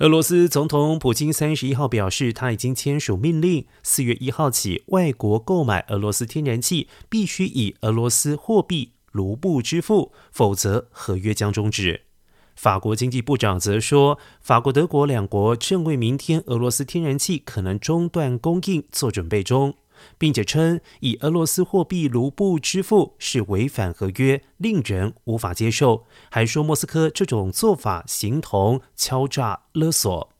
俄罗斯总统普京三十一号表示，他已经签署命令，四月一号起，外国购买俄罗斯天然气必须以俄罗斯货币卢布支付，否则合约将终止。法国经济部长则说，法国、德国两国正为明天俄罗斯天然气可能中断供应做准备中，并且称以俄罗斯货币卢布支付是违反合约，令人无法接受。还说莫斯科这种做法形同敲诈勒索。